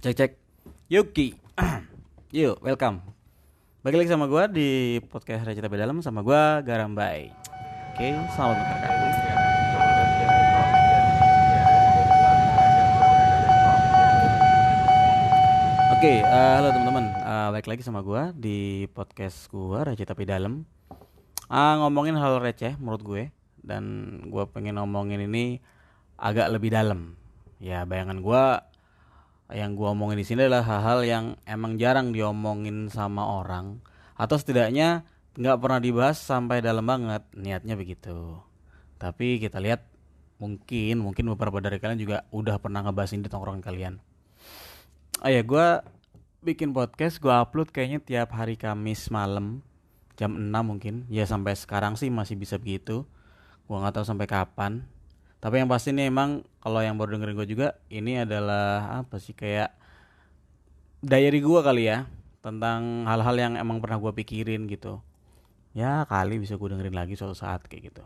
Cek cek. Yuki. Yuk, welcome. Balik lagi sama gua di podcast Recita Dalam sama gua Garambai. Oke, selamat mendengarkan. Oke, eh, halo teman-teman. Eh, balik lagi sama gua di podcast gua Tapi Dalam. Ah, ngomongin hal receh menurut gue dan gua pengen ngomongin ini agak lebih dalam. Ya, bayangan gua yang gua omongin di sini adalah hal-hal yang emang jarang diomongin sama orang atau setidaknya nggak pernah dibahas sampai dalam banget niatnya begitu. Tapi kita lihat mungkin mungkin beberapa dari kalian juga udah pernah ngebahas ini di tongkrongan kalian. Oh ya, gua bikin podcast, gua upload kayaknya tiap hari Kamis malam jam 6 mungkin. Ya sampai sekarang sih masih bisa begitu. Gua nggak tahu sampai kapan. Tapi yang pasti nih emang kalau yang baru dengerin gue juga ini adalah apa sih kayak diary gua kali ya tentang hal-hal yang emang pernah gua pikirin gitu. Ya kali bisa gue dengerin lagi suatu saat kayak gitu.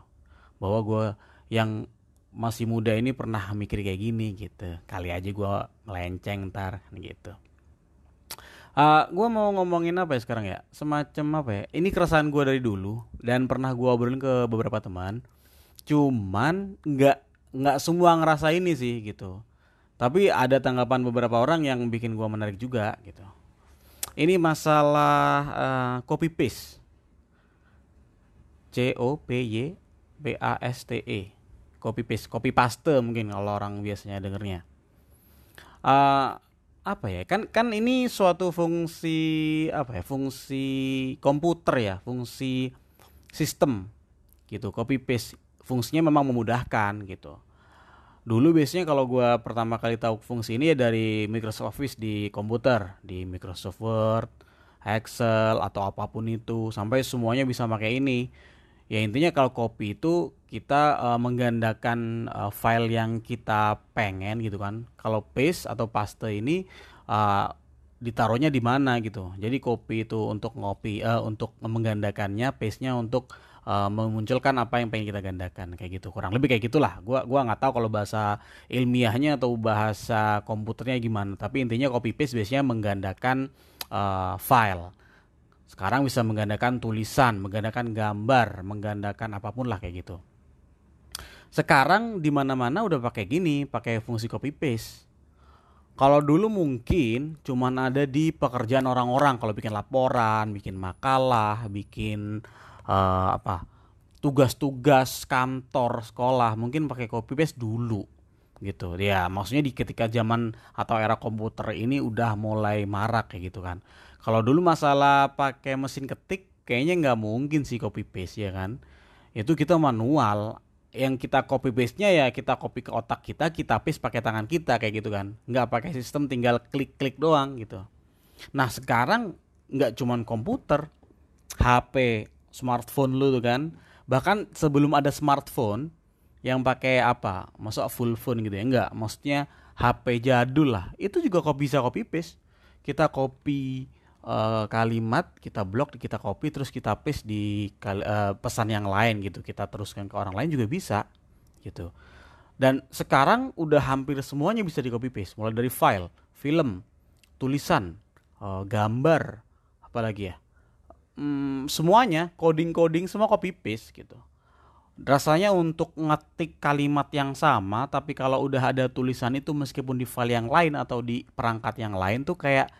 Bahwa gua yang masih muda ini pernah mikir kayak gini gitu. Kali aja gua melenceng ntar gitu. Ah, gua mau ngomongin apa ya sekarang ya? Semacam apa ya? Ini keresahan gua dari dulu dan pernah gua obrolin ke beberapa teman. Cuman nggak nggak semua ngerasa ini sih gitu. Tapi ada tanggapan beberapa orang yang bikin gua menarik juga gitu. Ini masalah eh, copy paste. C O P Y B A S T E. Copy paste, copy paste mungkin kalau orang biasanya dengernya. Eh, apa ya? Kan kan ini suatu fungsi apa ya? Fungsi komputer ya, fungsi sistem gitu. Copy paste fungsinya memang memudahkan gitu. Dulu biasanya kalau gua pertama kali tahu fungsi ini ya dari Microsoft Office di komputer, di Microsoft Word, Excel atau apa pun itu sampai semuanya bisa pakai ini. Ya intinya kalau copy itu kita eh, menggandakan eh, file yang kita pengen gitu kan. Kalau paste atau paste ini eh, ditaruhnya di mana gitu. Jadi copy itu untuk ngopi eh, untuk menggandakannya, paste-nya untuk eh, memunculkan apa yang pengen kita gandakan kayak gitu. Kurang lebih kayak gitulah. Gua gua nggak tahu kalau bahasa ilmiahnya atau bahasa komputernya gimana, tapi intinya copy paste biasanya menggandakan eh, file. Sekarang bisa menggandakan tulisan, menggandakan gambar, menggandakan apa pun lah kayak gitu. Sekarang di mana-mana udah pakai gini, pakai fungsi copy paste. Kalau dulu mungkin cuman ada di pekerjaan orang-orang kalau bikin laporan, bikin makalah, bikin eh, apa? tugas-tugas kantor sekolah mungkin pakai copy paste dulu gitu. Ya, maksudnya di ketika zaman atau era komputer ini udah mulai marak kayak gitu kan. Kalau dulu masalah pakai mesin ketik kayaknya nggak mungkin sih copy paste ya kan. Itu kita manual yang kita copy paste-nya ya kita copy ke otak kita, kita paste pakai tangan kita kayak gitu kan. Nggak pakai sistem tinggal klik-klik doang gitu. Nah, sekarang nggak cuman komputer, HP, smartphone lu tuh kan. Bahkan sebelum ada smartphone yang pakai apa? Masuk full phone gitu ya? Enggak, maksudnya HP jadul lah. Itu juga kok bisa copy paste. Kita copy eh, kalimat, kita blok, kita copy terus kita paste di eh, pesan yang lain gitu. Kita teruskan ke orang lain juga bisa gitu. Dan sekarang udah hampir semuanya bisa di copy paste, mulai dari file, film, tulisan, eh, gambar, apalagi ya. Hmm, semuanya coding-coding semua copy paste gitu. Rasanya untuk ngetik kalimat yang sama, tapi kalau udah ada tulisan itu meskipun di file yang lain atau di perangkat yang lain tuh kayak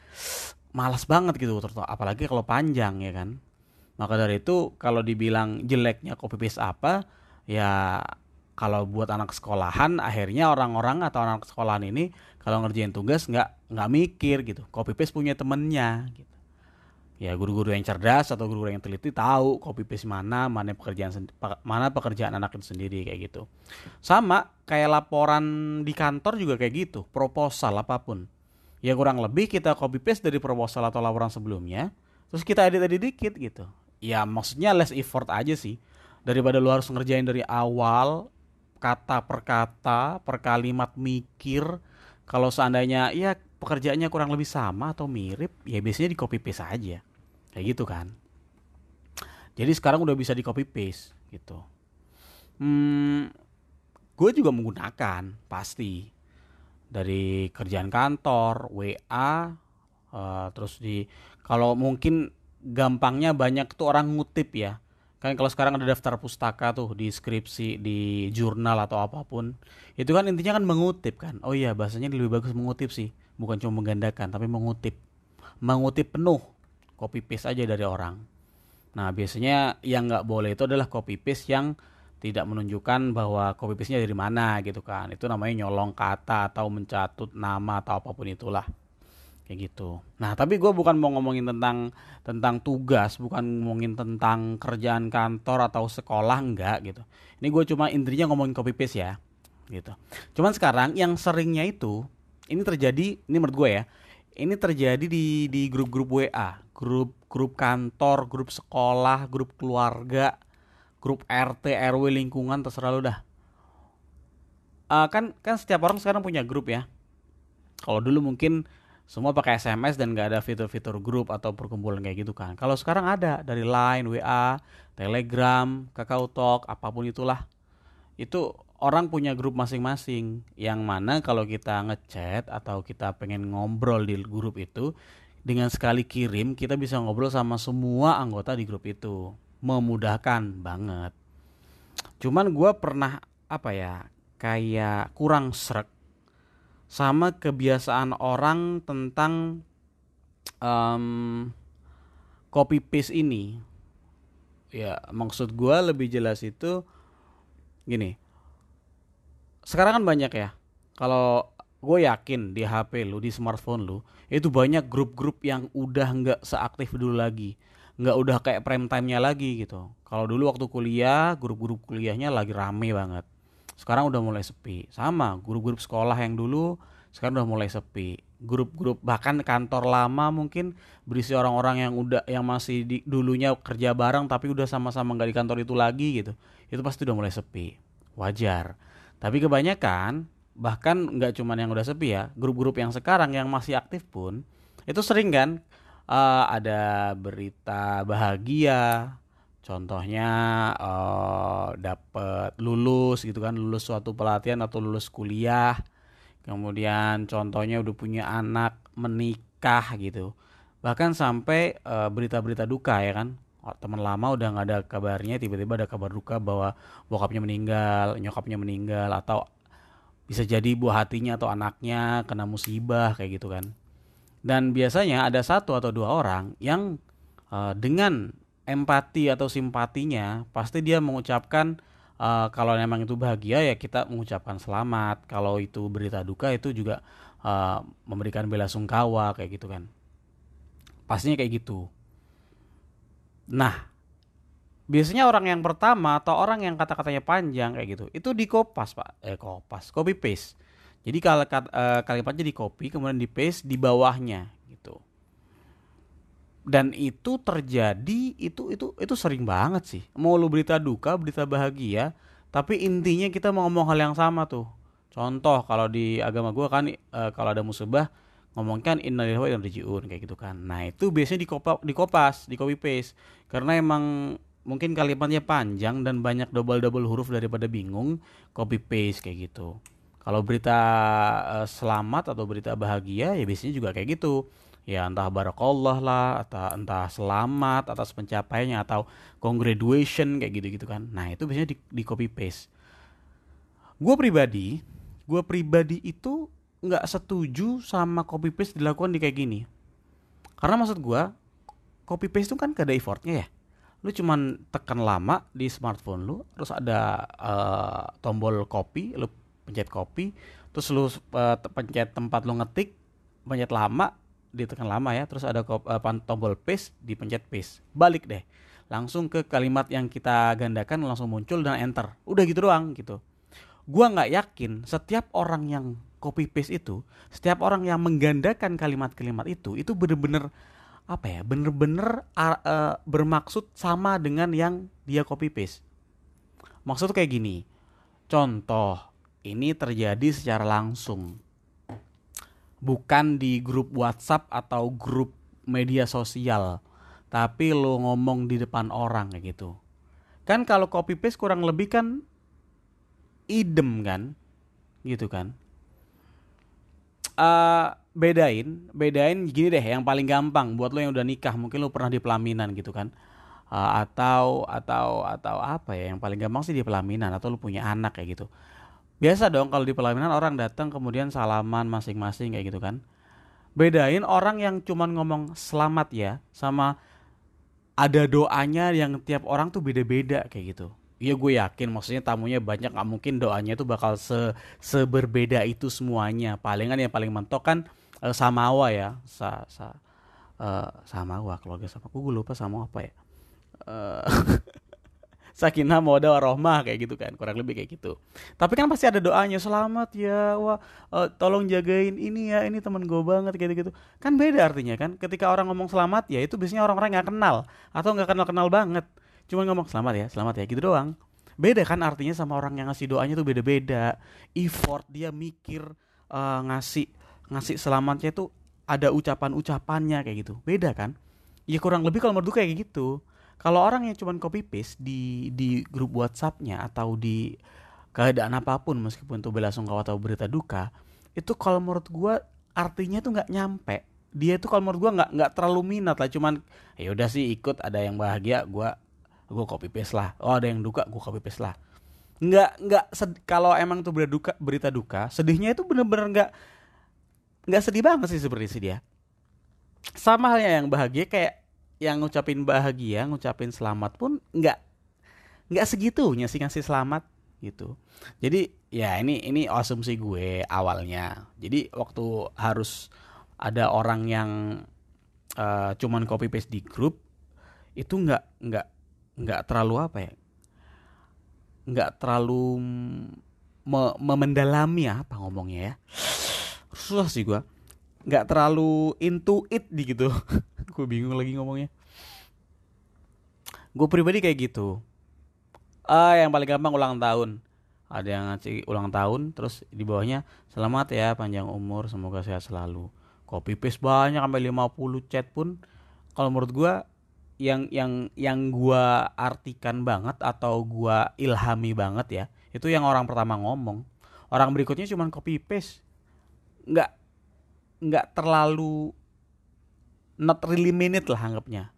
malas banget gitu, apalagi kalau panjang ya kan. Maka dari itu kalau dibilang jeleknya copy paste apa, ya kalau buat anak sekolahan akhirnya orang-orang atau anak sekolahan ini kalau ngerjain tugas nggak nggak mikir gitu. Copy paste punya temennya gitu. Ya guru-guru yang cerdas atau guru-guru yang teliti tahu copy paste mana mana pekerjaan mana pekerjaan anak itu sendiri kayak gitu. Sama kayak laporan di kantor juga kayak gitu, proposal apa pun. Ya kurang lebih kita copy paste dari proposal atau laporan sebelumnya, terus kita edit-edit dikit gitu. Ya maksudnya less effort aja sih. Daripada lu harus ngerjain dari awal kata per kata, per kalimat mikir. Kalau seandainya ya pekerjaannya kurang lebih sama atau mirip, ya biasanya di copy paste aja. Kayak gitu kan. Jadi sekarang udah bisa di copy paste gitu. Hmm, gue juga menggunakan pasti. Dari kerjaan kantor WA uh, terus di kalau mungkin gampangnya banyak tuh orang ngutip ya. Kan kalau sekarang ada daftar pustaka tuh di skripsi di jurnal atau apa pun. Itu kan intinya kan mengutip kan. Oh iya bahasanya lebih bagus mengutip sih. Bukan cuma menggandakan tapi mengutip. Mengutip penuh copy paste aja dari orang nah biasanya yang nggak boleh itu adalah copy paste yang tidak menunjukkan bahwa copy paste-nya dari mana gitu kan itu namanya nyolong kata atau mencatut nama atau apa pun itulah kayak gitu. Nah tapi gue bukan mau ngomongin tentang tentang tugas, bukan ngomongin tentang kerjaan kantor atau sekolah enggak gitu. Ini gue cuma intinya ngomongin copy paste ya, gitu. Cuman sekarang yang seringnya itu ini terjadi, ini menurut gue ya, ini terjadi di di grup-grup WA, grup grup kantor, grup sekolah, grup keluarga, grup RT, RW lingkungan terserah lu dah. Uh, kan kan setiap orang sekarang punya grup ya. Kalau dulu mungkin semua pakai SMS dan gak ada fitur-fitur grup atau perkumpulan kayak gitu kan. Kalau sekarang ada dari Line, WA, Telegram, Kakao Talk, apa pun itulah. Itu orang punya grup masing-masing yang mana kalau kita ngechat atau kita pengen ngobrol di grup itu dengan sekali kirim kita bisa ngobrol sama semua anggota di grup itu. Memudahkan banget. Cuman gue pernah apa ya kayak kurang serak sama kebiasaan orang tentang um, copy paste ini ya maksud gue lebih jelas itu gini sekarang kan banyak ya kalau gue yakin di HP lu di smartphone lu itu banyak grup-grup yang udah nggak seaktif dulu lagi. Nggak udah kayak prime time-nya lagi gitu. Kalau dulu waktu kuliah grup-grup kuliahnya lagi rame banget. Sekarang udah mulai sepi. Sama grup-grup sekolah yang dulu sekarang udah mulai sepi. Grup-grup bahkan kantor lama mungkin berisi orang-orang yang udah yang masih di, dulunya kerja bareng tapi udah sama-sama nggak di kantor itu lagi gitu. Itu pasti udah mulai sepi. Wajar. Tapi kebanyakan bahkan nggak cuman yang udah sepi ya grup-grup yang sekarang yang masih aktif pun itu sering kan uh, ada berita bahagia Contohnya uh, eh, dapat lulus gitu kan, lulus suatu pelatihan atau lulus kuliah. Kemudian contohnya udah punya anak, menikah gitu. Bahkan sampai eh, berita-berita duka ya kan. Oh, teman lama udah nggak ada kabarnya, tiba-tiba ada kabar duka bahwa bokapnya meninggal, nyokapnya meninggal atau bisa jadi buah hatinya atau anaknya kena musibah kayak gitu kan. Dan biasanya ada satu atau dua orang yang uh, dengan empati atau simpatinya pasti dia mengucapkan uh, kalau memang itu bahagia ya kita mengucapkan selamat. Kalau itu berita duka itu juga uh, memberikan bela sungkawa kayak gitu kan. Pastinya kayak gitu. Nah biasanya orang yang pertama atau orang yang kata-katanya panjang kayak gitu itu di kopas pak. Eh kopas copy paste. Jadi kalau uh, kalimatnya di copy kemudian di paste di bawahnya gitu. Dan itu terjadi itu itu itu sering banget sih. Mau lu berita duka berita bahagia tapi intinya kita mau ngomong hal yang sama tuh. Contoh kalau di agama gue kan e, kalau ada musibah ngomongkan innalillahi wa inna ilaihi kayak gitu kan. Nah itu biasanya di di kopas di copy paste. Karena emang mungkin kalimatnya panjang dan banyak double double huruf daripada bingung copy paste kayak gitu. Kalau berita e, selamat atau berita bahagia ya biasanya juga kayak gitu. Ya entah barakallah lah atau entah selamat atas pencapaiannya atau congratulation kayak gitu gitu kan. Nah itu biasanya di, di copy paste. Gue pribadi gue pribadi itu nggak setuju sama copy paste dilakukan di kayak gini. Karena maksud gue copy paste itu kan gak ada effortnya ya lu cuman tekan lama di smartphone lu terus ada uh, tombol copy lu pencet copy terus lu uh, pencet tempat lu ngetik pencet lama ditekan lama ya terus ada uh, tombol paste dipencet paste. Balik deh. Langsung ke kalimat yang kita gandakan langsung muncul dan enter. Udah gitu doang gitu. Gua nggak yakin setiap orang yang copy paste itu setiap orang yang menggandakan kalimat-kalimat itu itu bener-bener apa ya bener-bener uh, bermaksud sama dengan yang dia copy paste. Maksud kayak gini contoh ini terjadi secara langsung. Bukan di grup WhatsApp atau grup media sosial tapi lo ngomong di depan orang kayak gitu. Kan kalau copy paste kurang lebih kan idem kan gitu kan uh, bedain bedain gini deh yang paling gampang buat lo yang udah nikah mungkin lo pernah di pelaminan gitu kan. Uh, atau atau atau apa ya yang paling gampang sih di pelaminan atau lo punya anak kayak gitu. Biasa dong kalau di pelaminan orang datang kemudian salaman masing-masing kayak gitu kan. Bedain orang yang cuman ngomong selamat ya sama ada doanya yang tiap orang tuh beda-beda kayak gitu Iya gue yakin. Maksudnya tamunya banyak. Nggak mungkin doanya tuh bakal se seberbeda itu semuanya. Palingan yang paling mentok kan uh, Samawa ya, sa sa uh, Samawa keluarga sama gue lupa sama apa ya. Uh, Sakinah Mawaddah Warohmah kayak gitu kan. Kurang lebih kayak gitu. Tapi kan pasti ada doanya. Selamat ya wah uh, tolong jagain ini ya. Ini temen gue banget kayak gitu kan beda artinya kan. Ketika orang ngomong selamat ya itu biasanya orang-orang nggak kenal. Atau nggak kenal kenal banget cuma ngomong selamat ya selamat ya gitu doang. Beda kan artinya sama orang yang ngasih doanya tuh beda-beda. Effort dia mikir uh, ngasih ngasih selamatnya tuh ada ucapan-ucapannya kayak gitu. Beda kan? Ya kurang lebih kalau menurut kayak gitu. Kalau orang yang cuma copy paste di di grup WhatsAppnya atau di keadaan apa pun meskipun itu bela sungkawa atau berita duka itu kalau menurut gue artinya tuh nggak nyampe. Dia tuh kalau menurut gue nggak nggak terlalu minat lah. Cuman ya udah sih ikut ada yang bahagia gue gue copy paste lah. Oh ada yang duka gue copy paste lah. Nggak nggak kalau emang tuh berita duka berita duka sedihnya itu bener-bener nggak nggak sedih banget sih seperti sih dia. Sama halnya yang bahagia kayak yang ngucapin bahagia ngucapin selamat pun nggak nggak segitunya sih ngasih selamat gitu. Jadi ya ini ini asumsi gue awalnya. Jadi waktu harus ada orang yang uh, cuman copy paste di grup itu nggak nggak nggak terlalu apa ya? Nggak terlalu me, memendalami apa ngomongnya ya. Susah sih gue nggak terlalu into it di gitu. Gue bingung lagi ngomongnya. Gue pribadi kayak gitu. Ah yang paling gampang ulang tahun. Ada yang ngasih ulang tahun terus di bawahnya selamat ya panjang umur semoga sehat selalu. Copy paste banyak sampai 50 chat pun. Kalau menurut gue yang yang yang gue artikan banget atau gue ilhami banget ya itu yang orang pertama ngomong. Orang berikutnya cuma copy paste. Nggak nggak terlalu not really minute lah anggapnya.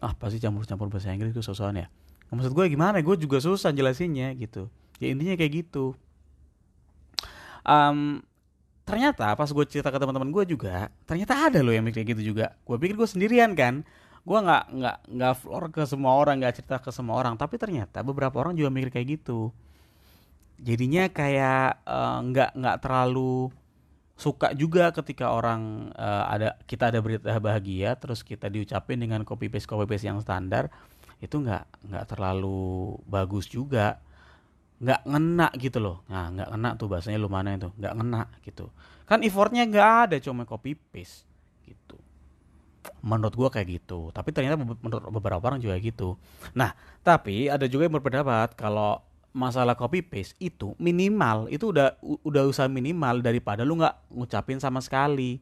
Ah pasti campur-campur bahasa Inggris itu sosokan ya? Maksud gue gimana? Gue juga susah jelasinnya gitu. Ya intinya kayak gitu. Um, ternyata pas gue cerita ke teman-teman gue juga ternyata ada loh yang mikir gitu juga. Gue pikir gue sendirian kan gue nggak nggak nggak floor ke semua orang nggak cerita ke semua orang. Tapi ternyata beberapa orang juga mikir kayak gitu. Jadinya kayak eh, nggak uh, nggak terlalu suka juga ketika orang uh, ada kita ada berita bahagia terus kita diucapin dengan copy paste copy paste yang standar itu nggak nggak terlalu bagus juga. Nggak ngena gitu loh. Nah nggak ngena tuh bahasanya lu mana itu nggak ngena gitu. Kan effortnya nggak ada cuma copy paste gitu menurut gua kayak gitu. Tapi ternyata menurut beberapa orang juga gitu. Nah tapi ada juga yang berpendapat kalau masalah copy paste itu minimal itu udah udah usaha minimal daripada lu nggak ngucapin sama sekali.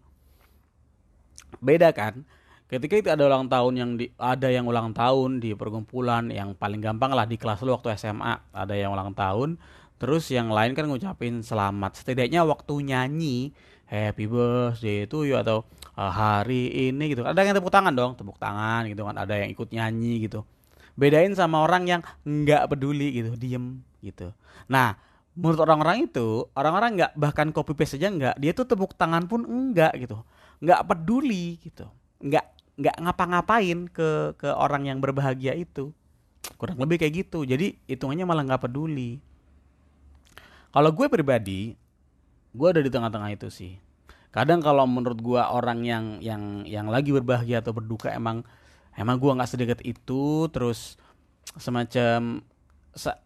Beda kan? Ketika itu ada ulang tahun yang di, ada yang ulang tahun di perkumpulan yang paling gampang lah di kelas lu waktu SMA ada yang ulang tahun terus yang lain kan ngucapin selamat. Setidaknya waktu nyanyi happy birthday itu ya atau uh, hari ini gitu. Ada yang tepuk tangan dong tepuk tangan gitu kan. Ada yang ikut nyanyi gitu. Bedain sama orang yang nggak peduli gitu diem gitu. Nah menurut orang-orang itu orang-orang nggak bahkan copy paste aja nggak dia tuh tepuk tangan pun enggak gitu. Nggak peduli gitu. Nggak nggak ngapa-ngapain ke ke orang yang berbahagia itu. Kurang lebih kayak gitu. Jadi hitungannya malah nggak peduli. Kalau gue pribadi gue ada di tengah-tengah itu sih. Kadang kalau menurut gue orang yang yang yang lagi berbahagia atau berduka emang emang gue nggak sedekat itu terus semacam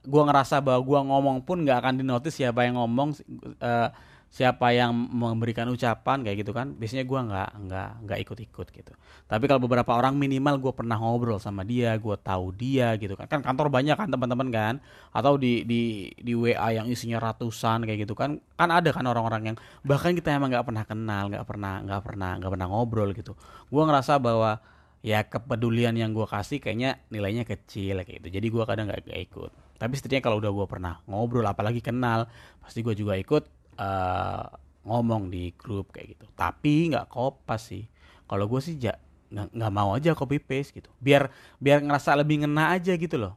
gue ngerasa bahwa gue ngomong pun nggak akan dinotis siapa yang ngomong uh, siapa yang memberikan ucapan kayak gitu kan biasanya gue nggak nggak nggak ikut-ikut gitu. Tapi kalau beberapa orang minimal gue pernah ngobrol sama dia gue tahu dia gitu kan. Kan kantor banyak kan teman-teman kan. Atau di di di WA yang isinya ratusan kayak gitu kan. Kan ada kan orang-orang yang bahkan kita emang nggak pernah kenal nggak pernah nggak pernah nggak pernah ngobrol gitu. Gue ngerasa bahwa ya kepedulian yang gue kasih kayaknya nilainya kecil kayak gitu. Jadi gue kadang nggak ikut. Tapi setidaknya kalau udah gue pernah ngobrol apalagi kenal pasti gue juga ikut uh, ngomong di grup kayak gitu. Tapi nggak kopas sih. Kalau gue sih ja, nggak mau aja copy paste gitu. Biar biar ngerasa lebih ngena aja gitu loh.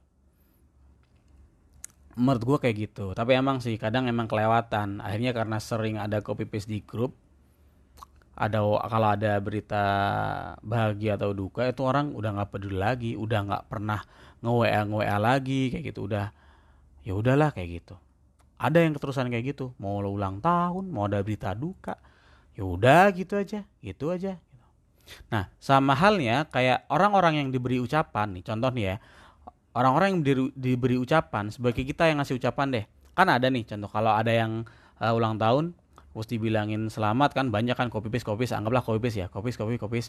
Menurut gue kayak gitu. Tapi emang sih kadang emang kelewatan. Akhirnya karena sering ada copy paste di grup ada kalau ada berita bahagia atau duka itu orang udah nggak peduli lagi udah nggak pernah nge WA nge lagi kayak gitu. Udah ya udahlah kayak gitu ada yang keterusan kayak gitu. Mau lo ulang tahun mau ada berita duka ya udah gitu aja gitu aja. Nah sama halnya kayak orang-orang yang diberi ucapan nih contoh nih ya orang-orang yang diberi, diberi ucapan sebagai kita yang ngasih ucapan deh. Kan ada nih contoh kalau ada yang uh, ulang tahun terus dibilangin selamat kan banyak kan copy paste copy paste anggaplah copy paste ya copy paste copy copy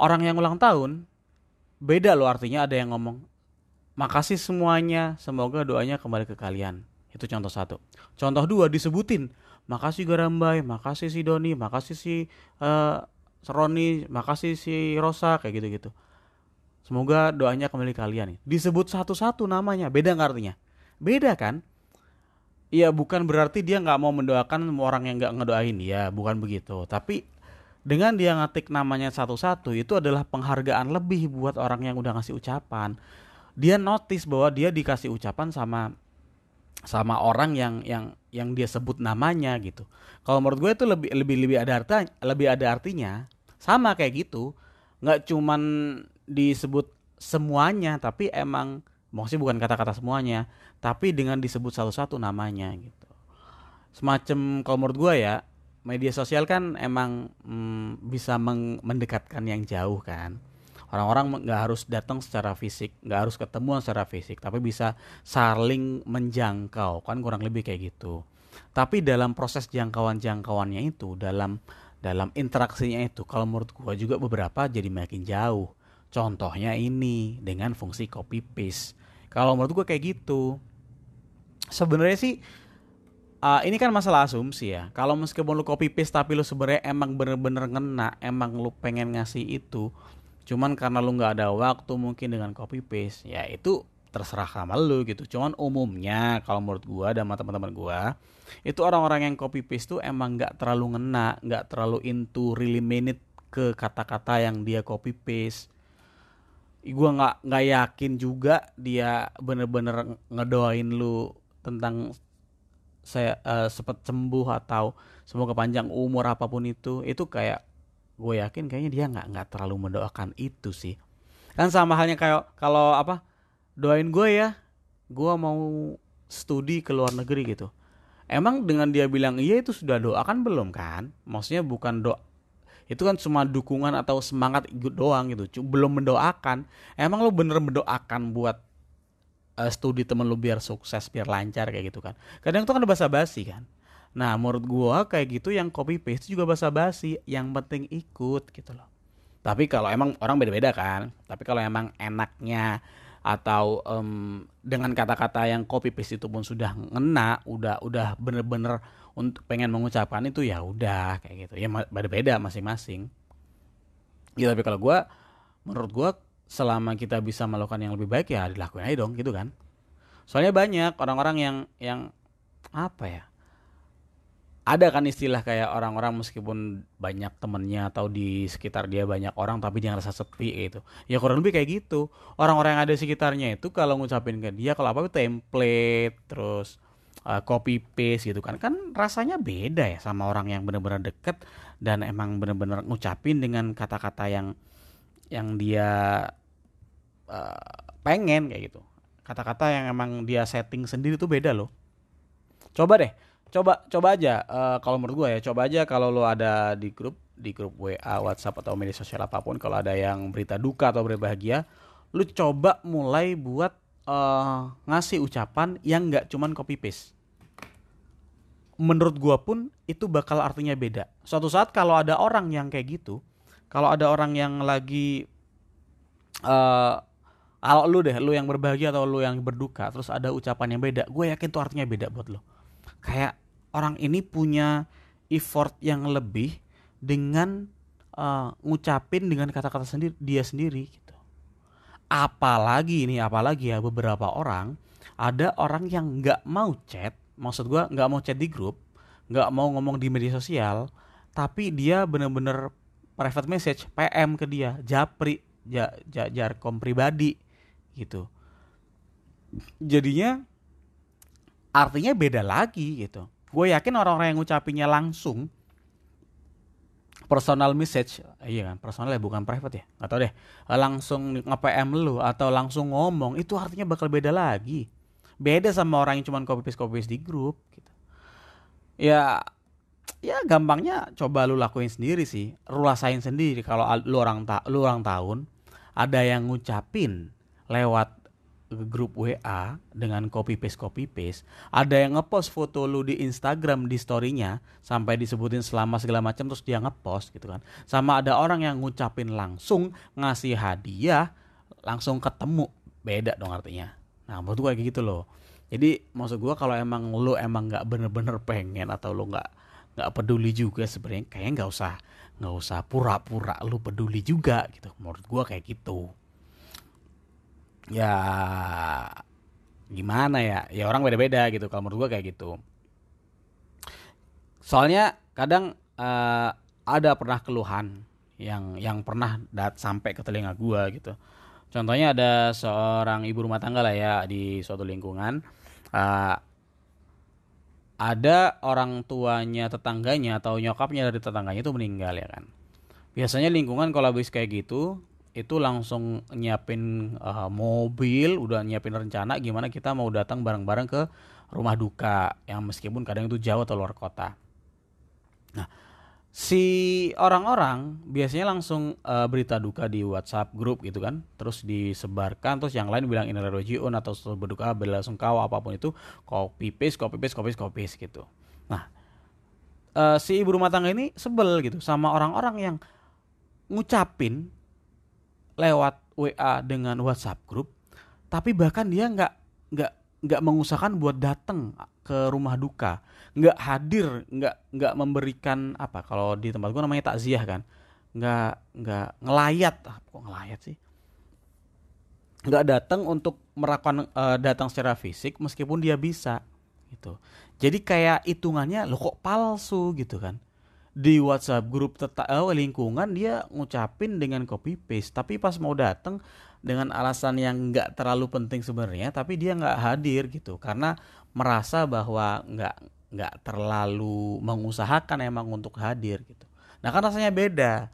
orang yang ulang tahun beda loh artinya ada yang ngomong makasih semuanya semoga doanya kembali ke kalian itu contoh satu. Contoh dua disebutin. Makasih Garambai, makasih si Doni, makasih si uh, Roni, makasih si Rosa kayak gitu-gitu. Semoga doanya kembali kalian. Disebut satu-satu namanya, beda nggak artinya? Beda kan? Iya bukan berarti dia nggak mau mendoakan orang yang nggak ngedoain ya bukan begitu. Tapi dengan dia ngetik namanya satu-satu itu adalah penghargaan lebih buat orang yang udah ngasih ucapan. Dia notice bahwa dia dikasih ucapan sama sama orang yang yang yang dia sebut namanya gitu. Kalau menurut gue itu lebih lebih lebih ada arti lebih ada artinya. Sama kayak gitu. nggak cuman disebut semuanya tapi emang maksudnya bukan kata-kata semuanya, tapi dengan disebut satu-satu namanya gitu. Semacam kalau menurut gue ya, media sosial kan emang mm, bisa mendekatkan yang jauh kan orang-orang nggak harus datang secara fisik nggak harus ketemu secara fisik tapi bisa saling menjangkau. Kan kurang lebih kayak gitu. Tapi dalam proses jangkauan jangkauannya itu dalam dalam interaksinya itu kalau menurut gua juga beberapa jadi makin jauh. Contohnya ini dengan fungsi copy paste. Kalau menurut gua kayak gitu sebenarnya sih uh, ini kan masalah asumsi ya. Kalau meskipun lu copy paste tapi lu sebenarnya emang bener-bener ngena, emang lu pengen ngasih itu, cuman karena lu nggak ada waktu mungkin dengan copy paste ya itu terserah sama lu gitu. Cuman umumnya kalau menurut gua dan teman-teman gua itu orang-orang yang copy paste tuh emang nggak terlalu ngena nggak terlalu into really minute ke kata-kata yang dia copy paste. Gua nggak nggak yakin juga dia bener-bener ngedoain lu tentang saya uh, sempat sembuh atau semoga panjang umur apa pun itu. Itu kayak gue yakin kayaknya dia nggak nggak terlalu mendoakan itu sih. Kan sama halnya kayak kalau apa doain gue ya gue mau studi ke luar negeri gitu. Emang dengan dia bilang iya itu sudah doakan belum kan? Maksudnya bukan doa itu kan cuma dukungan atau semangat doang gitu belum mendoakan. Emang lo bener mendoakan buat uh, studi temen lu biar sukses biar lancar kayak gitu kan? Kadang itu kan bahasa basi kan Nah, menurut gua kayak gitu yang copy paste juga basa-basi, yang penting ikut gitu loh. Tapi kalau emang orang beda-beda kan. Tapi kalau emang enaknya atau um, dengan kata-kata yang copy paste itu pun sudah ngena, udah udah bener-bener untuk pengen mengucapkan itu ya udah kayak gitu. Ya beda-beda masing-masing. Ya tapi kalau gua menurut gua selama kita bisa melakukan yang lebih baik ya dilakuin aja dong gitu kan. Soalnya banyak orang-orang yang yang apa ya? Ada kan istilah kayak orang-orang meskipun banyak temennya atau di sekitar dia banyak orang tapi dia ngerasa sepi gitu. Ya kurang lebih kayak gitu. Orang-orang yang ada di sekitarnya itu kalau ngucapin ke dia kalau apa template terus uh, copy paste gitu kan kan rasanya beda ya sama orang yang benar-benar deket dan emang benar-benar ngucapin dengan kata-kata yang yang dia uh, pengen kayak gitu. Kata-kata yang emang dia setting sendiri tuh beda loh. Coba deh coba coba aja uh, kalau menurut gue ya coba aja kalau lo ada di grup di grup WA, WhatsApp atau media sosial apa pun kalau ada yang berita duka atau berita bahagia, lu coba mulai buat uh, ngasih ucapan yang nggak cuman copy paste. Menurut gua pun itu bakal artinya beda. Suatu saat kalau ada orang yang kayak gitu, kalau ada orang yang lagi uh, kalau lu deh, lu yang berbahagia atau lu yang berduka, terus ada ucapan yang beda, gue yakin tuh artinya beda buat lo. Kayak orang ini punya effort yang lebih dengan uh, ngucapin dengan kata-kata sendiri dia sendiri gitu. Apalagi ini apalagi ya beberapa orang ada orang yang nggak mau chat, maksud gua nggak mau chat di grup nggak mau ngomong di media sosial tapi dia bener-bener private message PM ke dia japri ja, ja, jarkom pribadi gitu jadinya artinya beda lagi gitu gue yakin orang-orang yang ngucapinnya langsung personal message iya kan personal ya bukan private ya atau deh langsung nge-PM lu atau langsung ngomong itu artinya bakal beda lagi. Beda sama orang yang cuma copy paste copy paste di grup gitu. Ya ya gampangnya coba lu lakuin sendiri sih lu sendiri kalau lu orang ta lu orang tahun ada yang ngucapin lewat grup WA dengan copy paste copy paste ada yang ngepost foto lu di Instagram di storynya sampai disebutin selama segala macam terus dia ngepost gitu kan. Sama ada orang yang ngucapin langsung ngasih hadiah langsung ketemu. Beda dong artinya. Nah menurut gue kayak gitu loh. Jadi maksud gue kalau emang lu emang nggak bener-bener pengen atau lu nggak nggak peduli juga sebenarnya kayaknya nggak usah nggak usah pura-pura lu peduli juga gitu. Menurut gue kayak gitu ya gimana ya? Ya orang beda-beda gitu. Kalau menurut gue kayak gitu. Soalnya kadang uh, ada pernah keluhan yang yang pernah dat sampai ke telinga gue gitu. Contohnya ada seorang ibu rumah tangga lah ya di suatu lingkungan. Uh, ada orang tuanya tetangganya atau nyokapnya dari tetangganya itu meninggal ya kan. Biasanya lingkungan kalau habis kayak gitu itu langsung nyiapin uh, mobil, udah nyiapin rencana gimana kita mau datang bareng-bareng ke rumah duka yang meskipun kadang itu jauh atau luar kota. Nah, si orang-orang biasanya langsung uh, berita duka di WhatsApp grup gitu kan, terus disebarkan, terus yang lain bilang ini rojiun atau berduka bela sungkawa apa pun itu copy paste, copy paste, copy paste, copy paste gitu. Nah, uh, si ibu rumah tangga ini sebel gitu sama orang-orang yang ngucapin lewat WA dengan WhatsApp grup, tapi bahkan dia nggak nggak nggak mengusahakan buat datang ke rumah duka, nggak hadir, nggak nggak memberikan apa kalau di tempat gue namanya takziah kan, nggak nggak ngelayat, ah, kok ngelayat sih, nggak datang untuk merakukan uh, datang secara fisik meskipun dia bisa gitu. Jadi kayak hitungannya lo kok palsu? gitu kan di WhatsApp grup tetap oh, lingkungan dia ngucapin dengan copy paste. Tapi pas mau datang dengan alasan yang nggak terlalu penting sebenarnya tapi dia nggak hadir gitu. Karena merasa bahwa nggak nggak terlalu mengusahakan emang untuk hadir gitu. Nah kan rasanya beda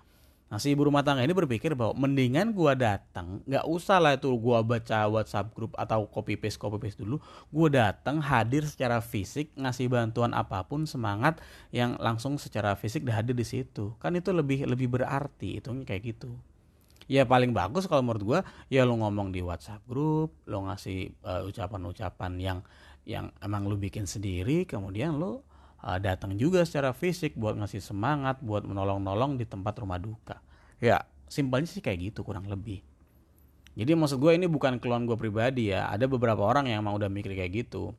Nah si ibu rumah tangga ini berpikir bahwa mendingan gua datang, nggak usah lah itu gua baca WhatsApp grup atau copy paste copy paste dulu, gua datang hadir secara fisik ngasih bantuan apa pun semangat yang langsung secara fisik hadir di situ. Kan itu lebih lebih berarti itu kayak gitu. Ya paling bagus kalau menurut gua ya lo ngomong di WhatsApp grup, lo ngasih uh, ucapan-ucapan yang yang emang lo bikin sendiri, kemudian lo uh, datang juga secara fisik buat ngasih semangat, buat menolong-nolong di tempat rumah duka. Ya, simpelnya sih kayak gitu kurang lebih. Jadi maksud gue ini bukan keluhan gue pribadi ya, ada beberapa orang yang emang udah mikir kayak gitu.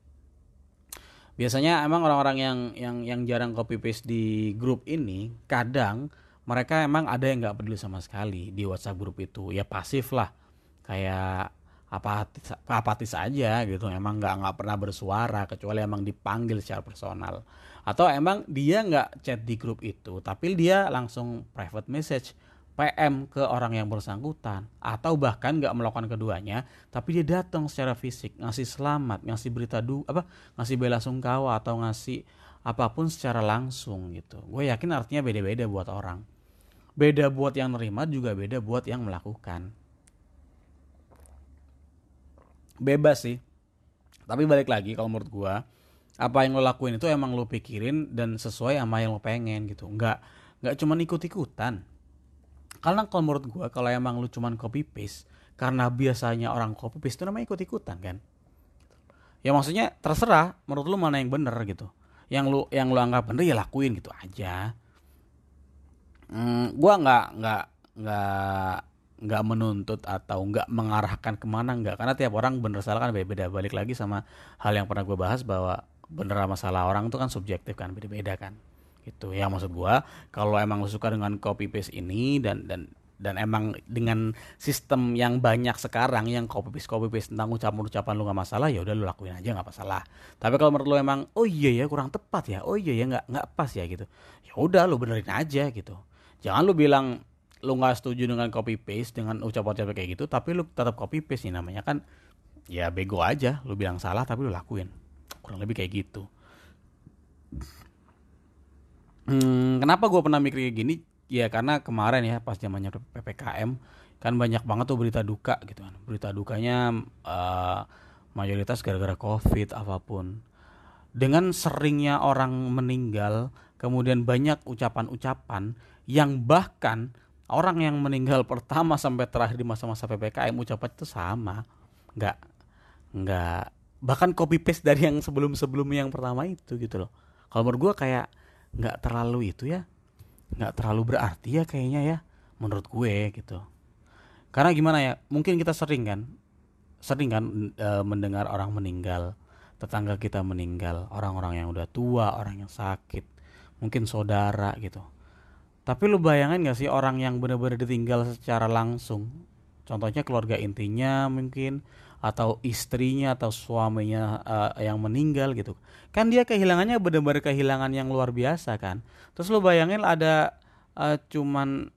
Biasanya emang orang-orang yang yang yang jarang copy paste di grup ini, kadang mereka emang ada yang nggak peduli sama sekali di WhatsApp grup itu, ya pasif lah, kayak apatis apatis aja gitu emang nggak nggak pernah bersuara kecuali emang dipanggil secara personal atau emang dia nggak chat di grup itu tapi dia langsung private message PM ke orang yang bersangkutan. Atau bahkan nggak melakukan keduanya tapi dia datang secara fisik ngasih selamat ngasih berita du apa ngasih bela sungkawa atau ngasih apa pun secara langsung gitu. Gue yakin artinya beda-beda buat orang. Beda buat yang nerima juga beda buat yang melakukan. Bebas sih. Tapi balik lagi kalau menurut gue apa yang lo lakuin itu emang lo pikirin dan sesuai sama yang lo pengen gitu. Nggak nggak cuma ikut ikutan karena kalau menurut gue kalau emang lo cuma copy paste karena biasanya orang copy paste itu namanya ikut ikutan kan? Ya maksudnya terserah menurut lo mana yang bener gitu. Yang lo yang lo anggap bener ya lakuin gitu aja. Hmm, gue nggak nggak nggak nggak menuntut atau nggak mengarahkan ke mana nggak. Karena tiap orang bener salah kan beda-beda. Balik lagi sama hal yang pernah gue bahas bahwa bener masalah orang itu kan subjektif kan beda-beda kan. Gitu. Ya maksud gua kalau emang lu suka dengan copy paste ini dan dan dan emang dengan sistem yang banyak sekarang yang copy paste copy paste tentang ucapan ucapan lu nggak masalah ya udah lu lakuin aja nggak masalah. Tapi kalau menurut lu emang oh iya ya kurang tepat ya oh iya ya nggak nggak pas ya gitu. Ya udah lu benerin aja gitu. Jangan lu bilang lu nggak setuju dengan copy paste dengan ucapan ucapan kayak gitu tapi lu tetap copy paste nih namanya kan ya bego aja lu bilang salah tapi lu lakuin kurang lebih kayak gitu. Hmm, kenapa gue pernah mikir kayak gini? Ya karena kemarin ya pas zamannya ppkm kan banyak banget tuh berita duka gitu kan. Berita dukanya uh, mayoritas gara-gara covid apa pun. Dengan seringnya orang meninggal kemudian banyak ucapan-ucapan yang bahkan orang yang meninggal pertama sampai terakhir di masa-masa ppkm ucapan itu sama. Nggak nggak bahkan copy paste dari yang sebelum-sebelumnya yang pertama itu gitu loh. Kalau menurut gue kayak nggak terlalu itu ya nggak terlalu berarti ya kayaknya ya menurut gue gitu. Karena gimana ya mungkin kita sering kan sering kan e, mendengar orang meninggal tetangga kita meninggal orang-orang yang udah tua orang yang sakit mungkin saudara gitu. Tapi lu bayangin gak sih orang yang benar-benar ditinggal secara langsung contohnya keluarga intinya mungkin atau istrinya atau suaminya uh, yang meninggal gitu. Kan dia kehilangannya benar-benar kehilangan yang luar biasa kan. Terus lu bayangin ada uh, cuman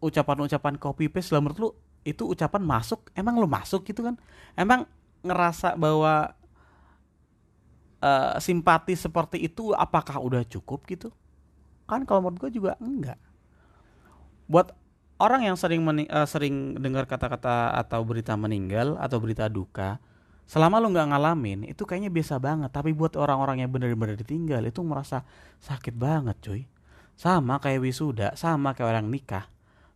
ucapan-ucapan copy paste lah menurut lu itu ucapan masuk? Emang lu masuk gitu kan? Emang ngerasa bahwa uh, simpati seperti itu apakah udah cukup gitu? Kan kalau menurut gue juga enggak. Buat orang yang sering mening, uh, sering dengar kata-kata atau berita meninggal atau berita duka selama lu nggak ngalamin itu kayaknya biasa banget. Tapi buat orang-orang yang benar-benar ditinggal itu merasa sakit banget cuy. Sama kayak wisuda sama kayak orang nikah.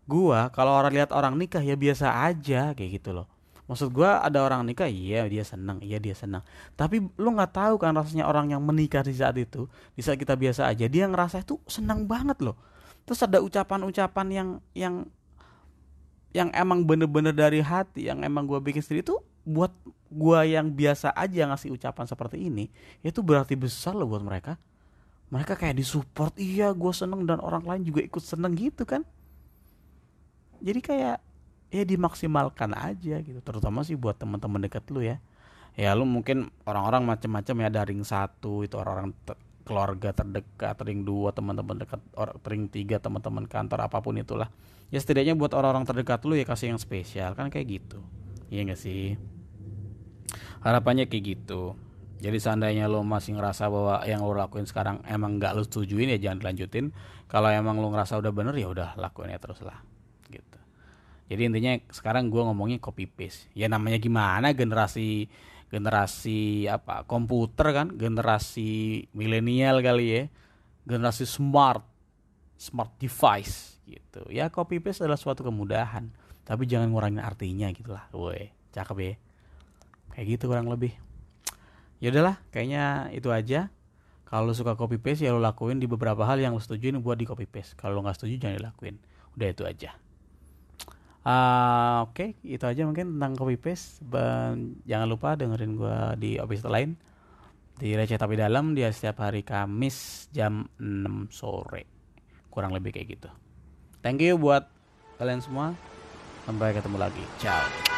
Gua kalau orang lihat orang nikah ya biasa aja kayak gitu loh. Maksud gua ada orang nikah iya dia senang iya dia senang tapi lu nggak tahu kan rasanya orang yang menikah di saat itu di saat kita biasa aja dia ngerasa itu senang banget loh terus ada ucapan-ucapan yang yang yang emang bener-bener dari hati yang emang gue bikin sendiri itu buat gue yang biasa aja ngasih ucapan seperti ini itu berarti besar loh buat mereka. Mereka kayak disupport iya gue seneng dan orang lain juga ikut seneng gitu kan. Jadi kayak ya dimaksimalkan aja gitu. Terutama sih buat teman-teman dekat lu ya. Ya lu mungkin orang-orang macam-macam ya daring satu itu orang-orang keluarga terdekat, ring dua teman-teman dekat, ring tiga teman-teman kantor apa pun itulah. Ya setidaknya buat orang-orang terdekat lu ya kasih yang spesial kan kayak gitu. Iya gak sih? Harapannya kayak gitu. Jadi seandainya lo masih ngerasa bahwa yang lo lakuin sekarang emang gak lo setujuin ya jangan dilanjutin. Kalau emang lo ngerasa udah bener ya udah lakuin ya terus lah. Gitu. Jadi intinya sekarang gue ngomongnya copy paste. Ya namanya gimana generasi generasi apa komputer kan generasi milenial kali ya. Generasi smart smart device gitu. Ya copy paste adalah suatu kemudahan. Tapi jangan ngurangin artinya gitulah woi cakep ya. Kayak gitu kurang lebih. Ya udahlah kayaknya itu aja. Kalau suka copy paste ya lo lakuin di beberapa hal yang lo setujuin buat di copy paste. Kalau lo nggak setuju jangan dilakuin. Udah itu aja Uh, Oke, okay, itu aja mungkin tentang copy paste. Jangan lupa dengerin gue di episode lain di Receh Tapi Dalam dia setiap hari Kamis jam 6 sore. Kurang lebih kayak gitu. Thank you buat kalian semua. Sampai ketemu lagi. Ciao.